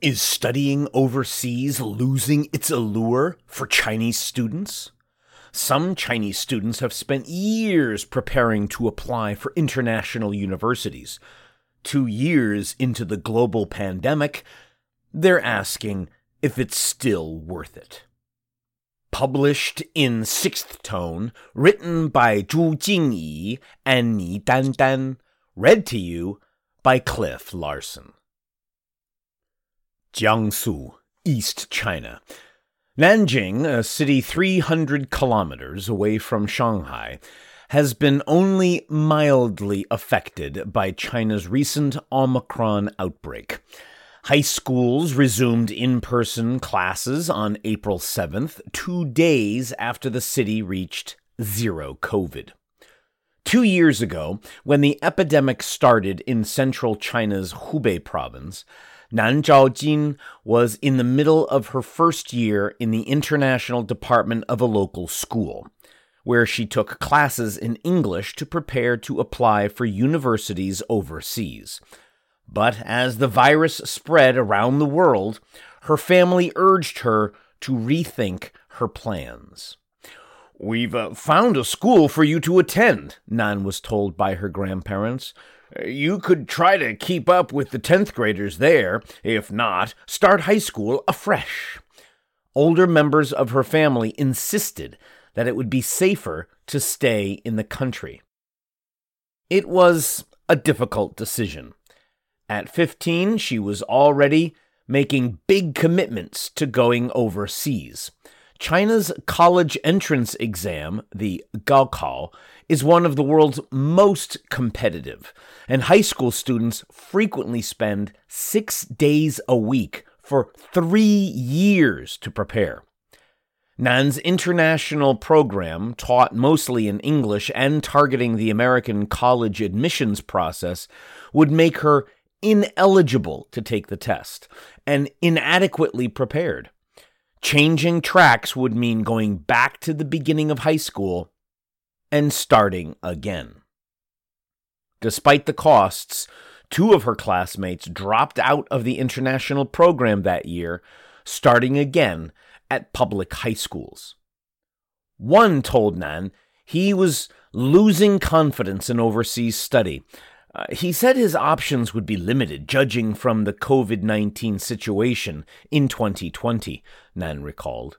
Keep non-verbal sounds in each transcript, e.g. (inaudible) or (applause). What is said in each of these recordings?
Is studying overseas losing its allure for Chinese students? Some Chinese students have spent years preparing to apply for international universities. Two years into the global pandemic, they're asking if it's still worth it published in sixth tone, written by Zhu Jingyi and Ni Dan, read to you by Cliff Larsen. Jiangsu, East China. Nanjing, a city 300 kilometers away from Shanghai, has been only mildly affected by China's recent Omicron outbreak. High schools resumed in person classes on April 7th, two days after the city reached zero COVID. Two years ago, when the epidemic started in central China's Hubei province, Nan Zhaojin was in the middle of her first year in the international department of a local school, where she took classes in English to prepare to apply for universities overseas. But as the virus spread around the world, her family urged her to rethink her plans. We've uh, found a school for you to attend, Nan was told by her grandparents. You could try to keep up with the 10th graders there. If not, start high school afresh. Older members of her family insisted that it would be safer to stay in the country. It was a difficult decision. At 15, she was already making big commitments to going overseas. China's college entrance exam, the Gaokao, is one of the world's most competitive, and high school students frequently spend six days a week for three years to prepare. Nan's international program, taught mostly in English and targeting the American college admissions process, would make her ineligible to take the test and inadequately prepared. Changing tracks would mean going back to the beginning of high school and starting again. Despite the costs, two of her classmates dropped out of the international program that year, starting again at public high schools. One told Nan he was losing confidence in overseas study uh, he said his options would be limited, judging from the COVID 19 situation in 2020, Nan recalled.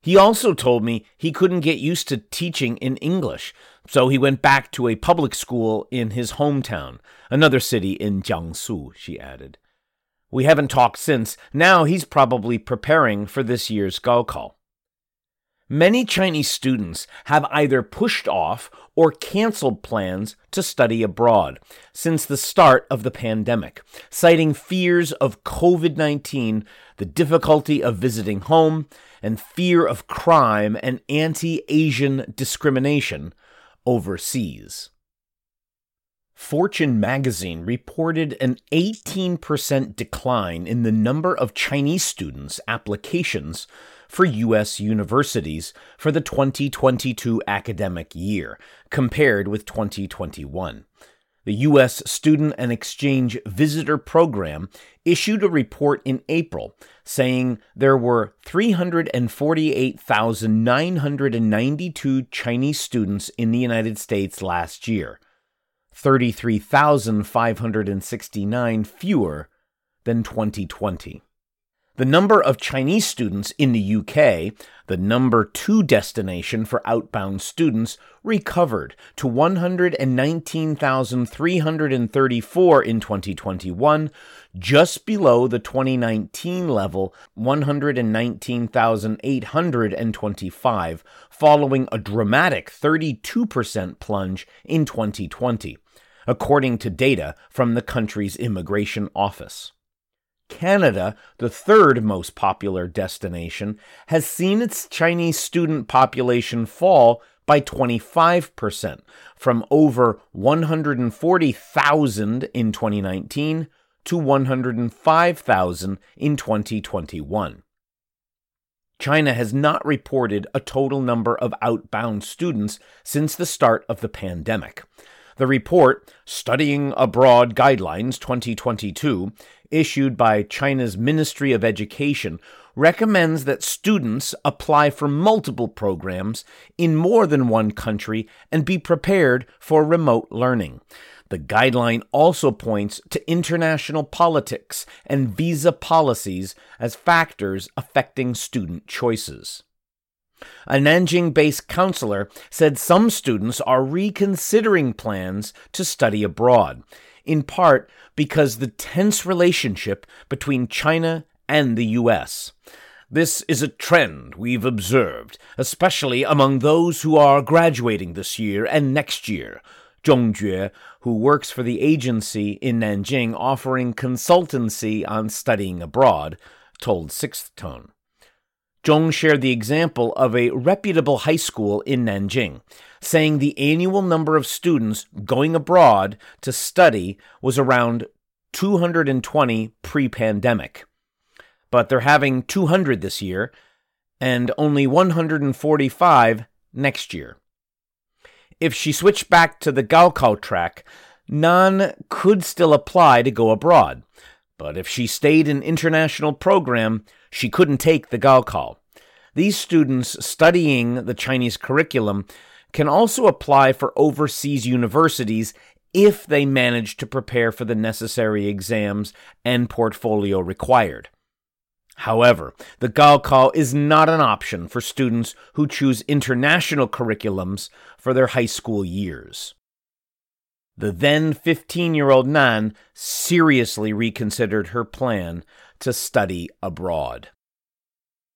He also told me he couldn't get used to teaching in English, so he went back to a public school in his hometown, another city in Jiangsu, she added. We haven't talked since. Now he's probably preparing for this year's Gaokao. Many Chinese students have either pushed off or canceled plans to study abroad since the start of the pandemic, citing fears of COVID 19, the difficulty of visiting home, and fear of crime and anti Asian discrimination overseas. Fortune magazine reported an 18% decline in the number of Chinese students' applications for U.S. universities for the 2022 academic year, compared with 2021. The U.S. Student and Exchange Visitor Program issued a report in April saying there were 348,992 Chinese students in the United States last year, 33,569 fewer than 2020. The number of Chinese students in the UK, the number two destination for outbound students, recovered to 119,334 in 2021, just below the 2019 level, 119,825, following a dramatic 32% plunge in 2020, according to data from the country's immigration office. Canada, the third most popular destination, has seen its Chinese student population fall by 25%, from over 140,000 in 2019 to 105,000 in 2021. China has not reported a total number of outbound students since the start of the pandemic. The report, Studying Abroad Guidelines 2022, issued by China's Ministry of Education, recommends that students apply for multiple programs in more than one country and be prepared for remote learning. The guideline also points to international politics and visa policies as factors affecting student choices. A Nanjing based counselor said some students are reconsidering plans to study abroad, in part because the tense relationship between China and the U.S. This is a trend we've observed, especially among those who are graduating this year and next year. Zhong Jue, who works for the agency in Nanjing offering consultancy on studying abroad, told Sixth Tone. Zhong shared the example of a reputable high school in Nanjing, saying the annual number of students going abroad to study was around 220 pre pandemic. But they're having 200 this year and only 145 next year. If she switched back to the Gaokao track, Nan could still apply to go abroad. But if she stayed in international program, she couldn't take the Gaokao. These students studying the Chinese curriculum can also apply for overseas universities if they manage to prepare for the necessary exams and portfolio required. However, the Gaokao is not an option for students who choose international curriculums for their high school years. The then 15 year old Nan seriously reconsidered her plan to study abroad.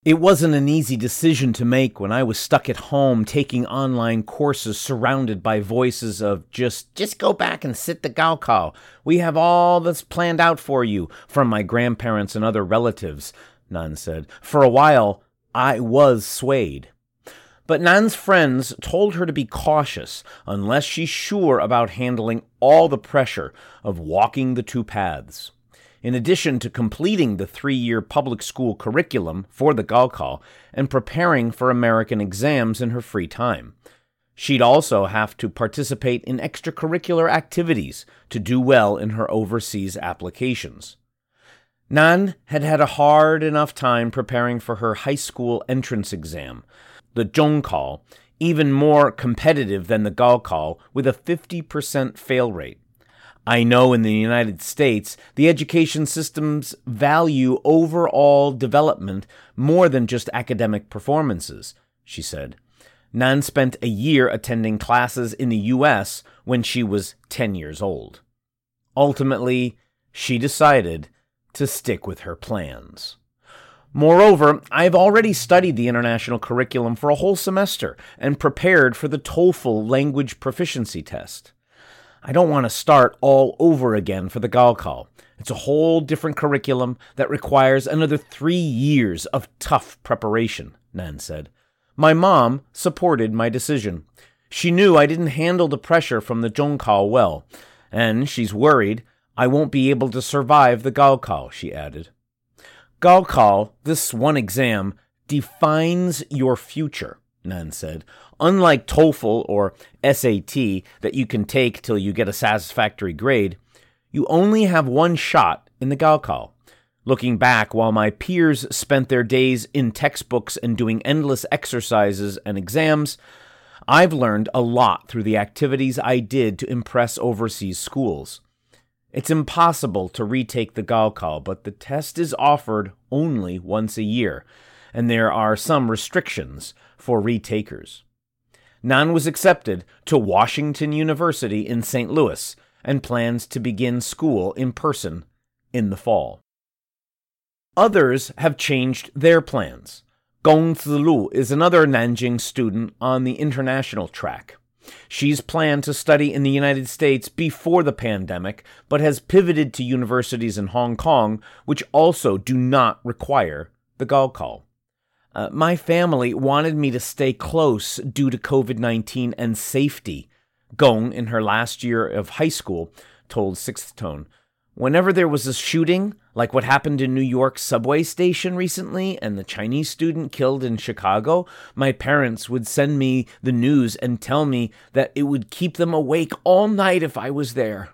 It wasn't an easy decision to make when I was stuck at home taking online courses surrounded by voices of just just go back and sit the Gaokao. We have all this planned out for you from my grandparents and other relatives, Nan said. For a while, I was swayed. But Nan's friends told her to be cautious unless she's sure about handling all the pressure of walking the two paths. In addition to completing the three year public school curriculum for the Gaokao and preparing for American exams in her free time, she'd also have to participate in extracurricular activities to do well in her overseas applications. Nan had had a hard enough time preparing for her high school entrance exam, the Zhongkao, even more competitive than the Gaokao with a 50% fail rate. I know in the United States, the education systems value overall development more than just academic performances, she said. Nan spent a year attending classes in the U.S. when she was 10 years old. Ultimately, she decided to stick with her plans. Moreover, I've already studied the international curriculum for a whole semester and prepared for the TOEFL language proficiency test. I don't want to start all over again for the Gaokao. It's a whole different curriculum that requires another three years of tough preparation, Nan said. My mom supported my decision. She knew I didn't handle the pressure from the Zhongkao well, and she's worried I won't be able to survive the Gaokao, she added. Gaokao, this one exam, defines your future, Nan said. Unlike TOEFL or SAT that you can take till you get a satisfactory grade, you only have one shot in the Gaokao. Looking back, while my peers spent their days in textbooks and doing endless exercises and exams, I've learned a lot through the activities I did to impress overseas schools. It's impossible to retake the Gaokao, but the test is offered only once a year, and there are some restrictions for retakers. Nan was accepted to Washington University in St. Louis and plans to begin school in person in the fall. Others have changed their plans. Gong Zilu is another Nanjing student on the international track. She's planned to study in the United States before the pandemic, but has pivoted to universities in Hong Kong, which also do not require the Gaokao. Uh, my family wanted me to stay close due to COVID 19 and safety, Gong, in her last year of high school, told Sixth Tone. Whenever there was a shooting, like what happened in New York subway station recently and the Chinese student killed in Chicago, my parents would send me the news and tell me that it would keep them awake all night if I was there.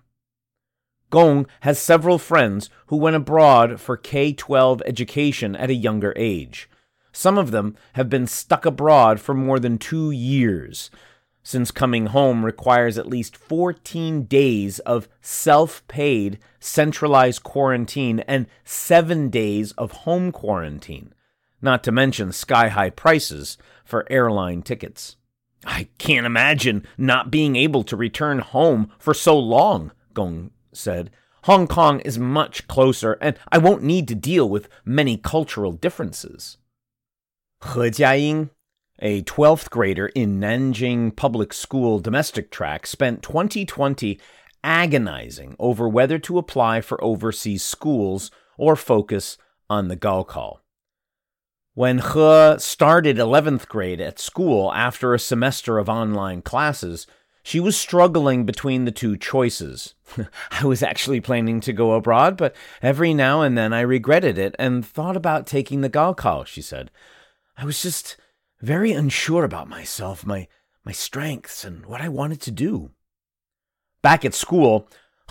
Gong has several friends who went abroad for K 12 education at a younger age. Some of them have been stuck abroad for more than two years since coming home requires at least 14 days of self paid centralized quarantine and seven days of home quarantine, not to mention sky high prices for airline tickets. I can't imagine not being able to return home for so long, Gong said. Hong Kong is much closer, and I won't need to deal with many cultural differences. He Jiaying a 12th grader in Nanjing Public School domestic track, spent 2020 agonizing over whether to apply for overseas schools or focus on the Gaokao. When He started 11th grade at school after a semester of online classes, she was struggling between the two choices. (laughs) I was actually planning to go abroad, but every now and then I regretted it and thought about taking the Gaokao, she said. I was just very unsure about myself, my, my strengths, and what I wanted to do. Back at school,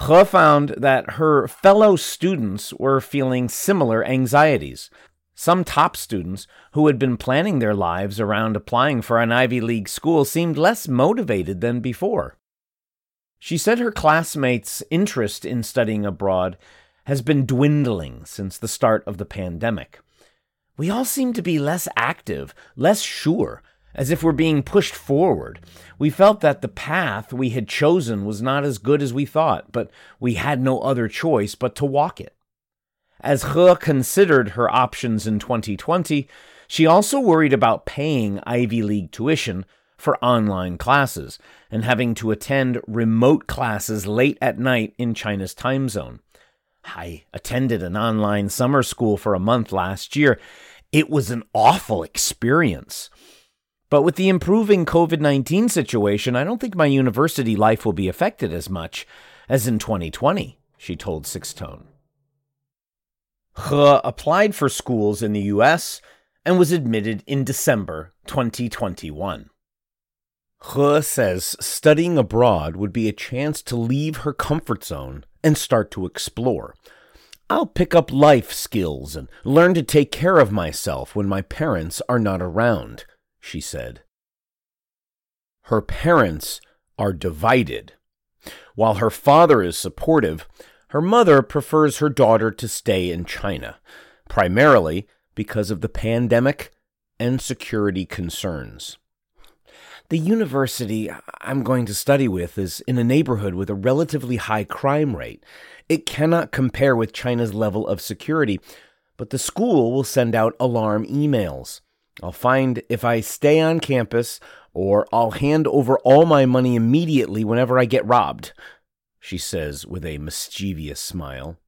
He found that her fellow students were feeling similar anxieties. Some top students who had been planning their lives around applying for an Ivy League school seemed less motivated than before. She said her classmates' interest in studying abroad has been dwindling since the start of the pandemic we all seem to be less active, less sure, as if we're being pushed forward. We felt that the path we had chosen was not as good as we thought, but we had no other choice but to walk it. As He considered her options in 2020, she also worried about paying Ivy League tuition for online classes and having to attend remote classes late at night in China's time zone. I attended an online summer school for a month last year. It was an awful experience. But with the improving COVID 19 situation, I don't think my university life will be affected as much as in 2020, she told Sixth Tone. He applied for schools in the US and was admitted in December 2021. He says studying abroad would be a chance to leave her comfort zone and start to explore. I'll pick up life skills and learn to take care of myself when my parents are not around, she said. Her parents are divided. While her father is supportive, her mother prefers her daughter to stay in China, primarily because of the pandemic and security concerns. The university I'm going to study with is in a neighborhood with a relatively high crime rate. It cannot compare with China's level of security, but the school will send out alarm emails. I'll find if I stay on campus, or I'll hand over all my money immediately whenever I get robbed, she says with a mischievous smile.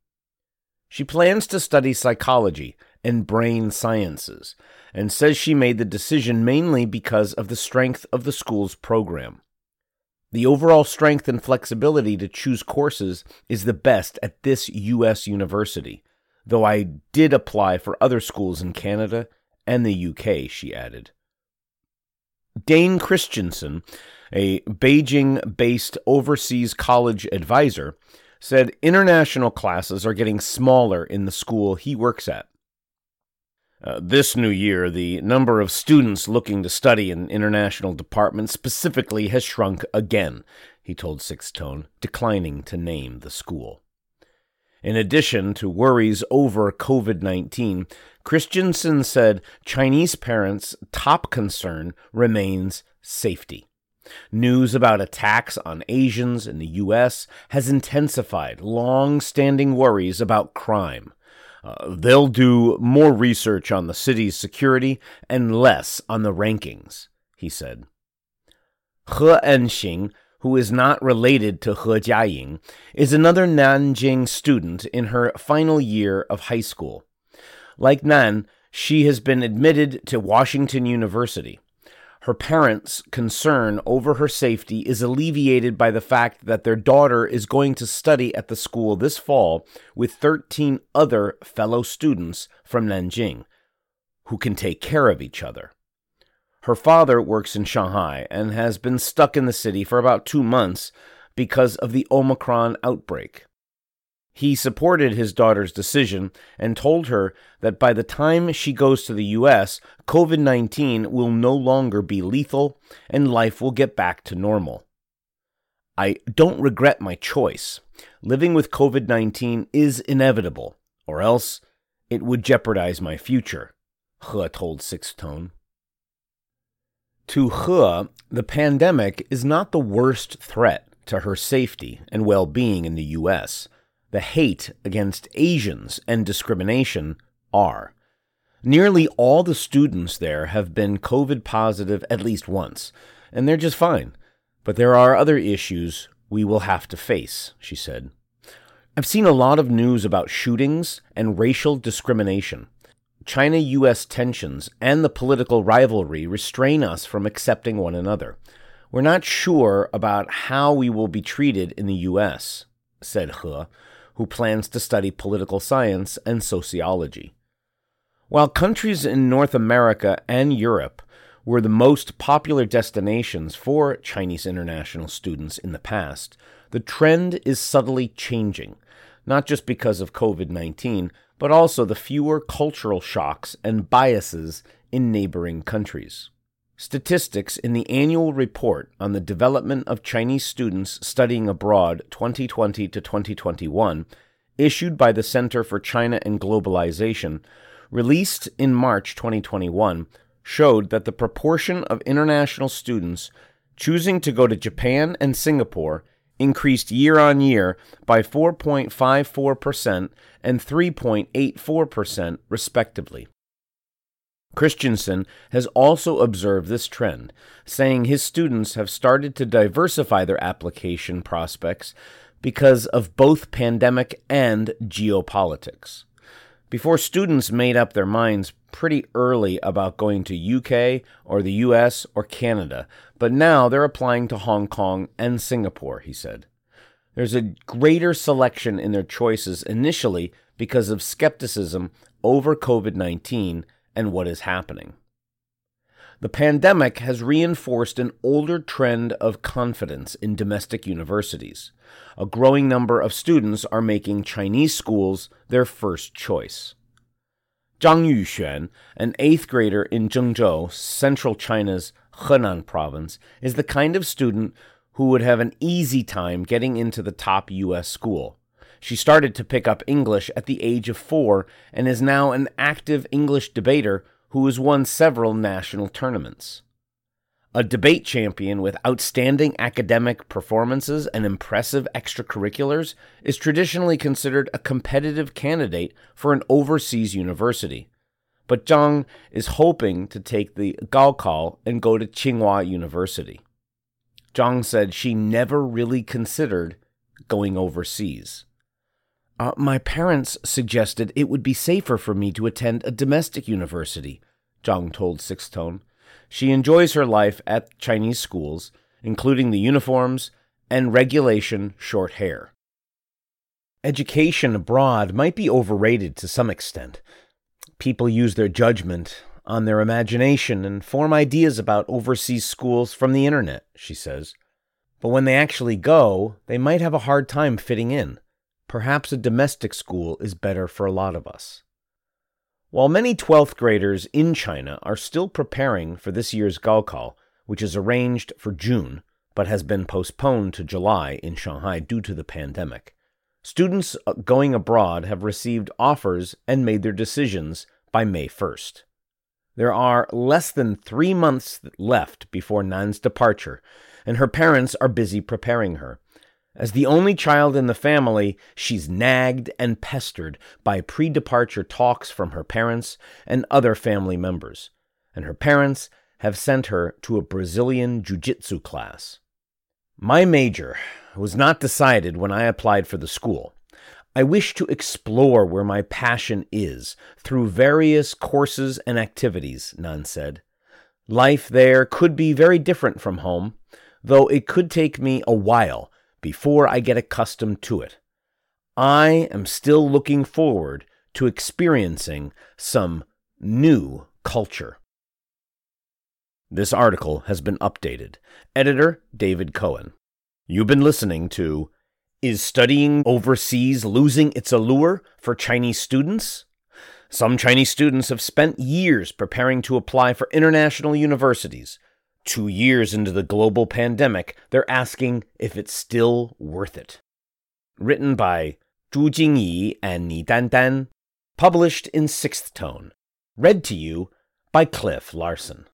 She plans to study psychology and brain sciences and says she made the decision mainly because of the strength of the school's program. The overall strength and flexibility to choose courses is the best at this U.S. university, though I did apply for other schools in Canada and the UK, she added. Dane Christensen, a Beijing based overseas college advisor, said international classes are getting smaller in the school he works at. Uh, this new year, the number of students looking to study in international departments specifically has shrunk again, he told Sixth Tone, declining to name the school. In addition to worries over COVID 19, Christensen said Chinese parents' top concern remains safety. News about attacks on Asians in the U.S. has intensified long standing worries about crime. Uh, they'll do more research on the city's security and less on the rankings, he said. He Enxing, who is not related to He Jiaying, is another Nanjing student in her final year of high school. Like Nan, she has been admitted to Washington University. Her parents' concern over her safety is alleviated by the fact that their daughter is going to study at the school this fall with 13 other fellow students from Nanjing who can take care of each other. Her father works in Shanghai and has been stuck in the city for about two months because of the Omicron outbreak. He supported his daughter's decision and told her that by the time she goes to the US, COVID 19 will no longer be lethal and life will get back to normal. I don't regret my choice. Living with COVID 19 is inevitable, or else it would jeopardize my future, He told Sixth Tone. To He, the pandemic is not the worst threat to her safety and well being in the U.S. The hate against Asians and discrimination are. Nearly all the students there have been COVID positive at least once, and they're just fine. But there are other issues we will have to face, she said. I've seen a lot of news about shootings and racial discrimination. China US tensions and the political rivalry restrain us from accepting one another. We're not sure about how we will be treated in the US, said He, who plans to study political science and sociology. While countries in North America and Europe were the most popular destinations for Chinese international students in the past, the trend is subtly changing, not just because of COVID 19, but also the fewer cultural shocks and biases in neighboring countries. Statistics in the annual report on the development of Chinese students studying abroad 2020 to 2021, issued by the Center for China and Globalization, released in March 2021, showed that the proportion of international students choosing to go to Japan and Singapore increased year on year by 4.54% and 3.84%, respectively. Christensen has also observed this trend, saying his students have started to diversify their application prospects because of both pandemic and geopolitics. Before students made up their minds pretty early about going to UK or the US or Canada, but now they're applying to Hong Kong and Singapore, he said. There's a greater selection in their choices initially because of skepticism over COVID 19 and what is happening. The pandemic has reinforced an older trend of confidence in domestic universities. A growing number of students are making Chinese schools their first choice. Zhang Yuxuan, an eighth grader in Zhengzhou, central China's Henan province, is the kind of student who would have an easy time getting into the top U.S. school. She started to pick up English at the age of four and is now an active English debater who has won several national tournaments. A debate champion with outstanding academic performances and impressive extracurriculars is traditionally considered a competitive candidate for an overseas university. But Zhang is hoping to take the Gaokao and go to Tsinghua University. Zhang said she never really considered going overseas. Uh, my parents suggested it would be safer for me to attend a domestic university, Zhang told Sixth Tone. She enjoys her life at Chinese schools, including the uniforms and regulation short hair. Education abroad might be overrated to some extent. People use their judgment on their imagination and form ideas about overseas schools from the internet, she says. But when they actually go, they might have a hard time fitting in. Perhaps a domestic school is better for a lot of us. While many 12th graders in China are still preparing for this year's Gaokao, which is arranged for June but has been postponed to July in Shanghai due to the pandemic, students uh, going abroad have received offers and made their decisions by May 1st. There are less than three months left before Nan's departure, and her parents are busy preparing her. As the only child in the family, she's nagged and pestered by pre departure talks from her parents and other family members. And her parents have sent her to a Brazilian jiu jitsu class. My major was not decided when I applied for the school. I wish to explore where my passion is through various courses and activities, Nan said. Life there could be very different from home, though it could take me a while before I get accustomed to it. I am still looking forward to experiencing some new culture. This article has been updated. Editor David Cohen. You've been listening to Is Studying Overseas Losing Its Allure for Chinese Students? Some Chinese students have spent years preparing to apply for international universities. Two years into the global pandemic, they're asking if it's still worth it. Written by Zhu Jingyi and Ni Dandan. Published in Sixth Tone. Read to you by Cliff Larsen.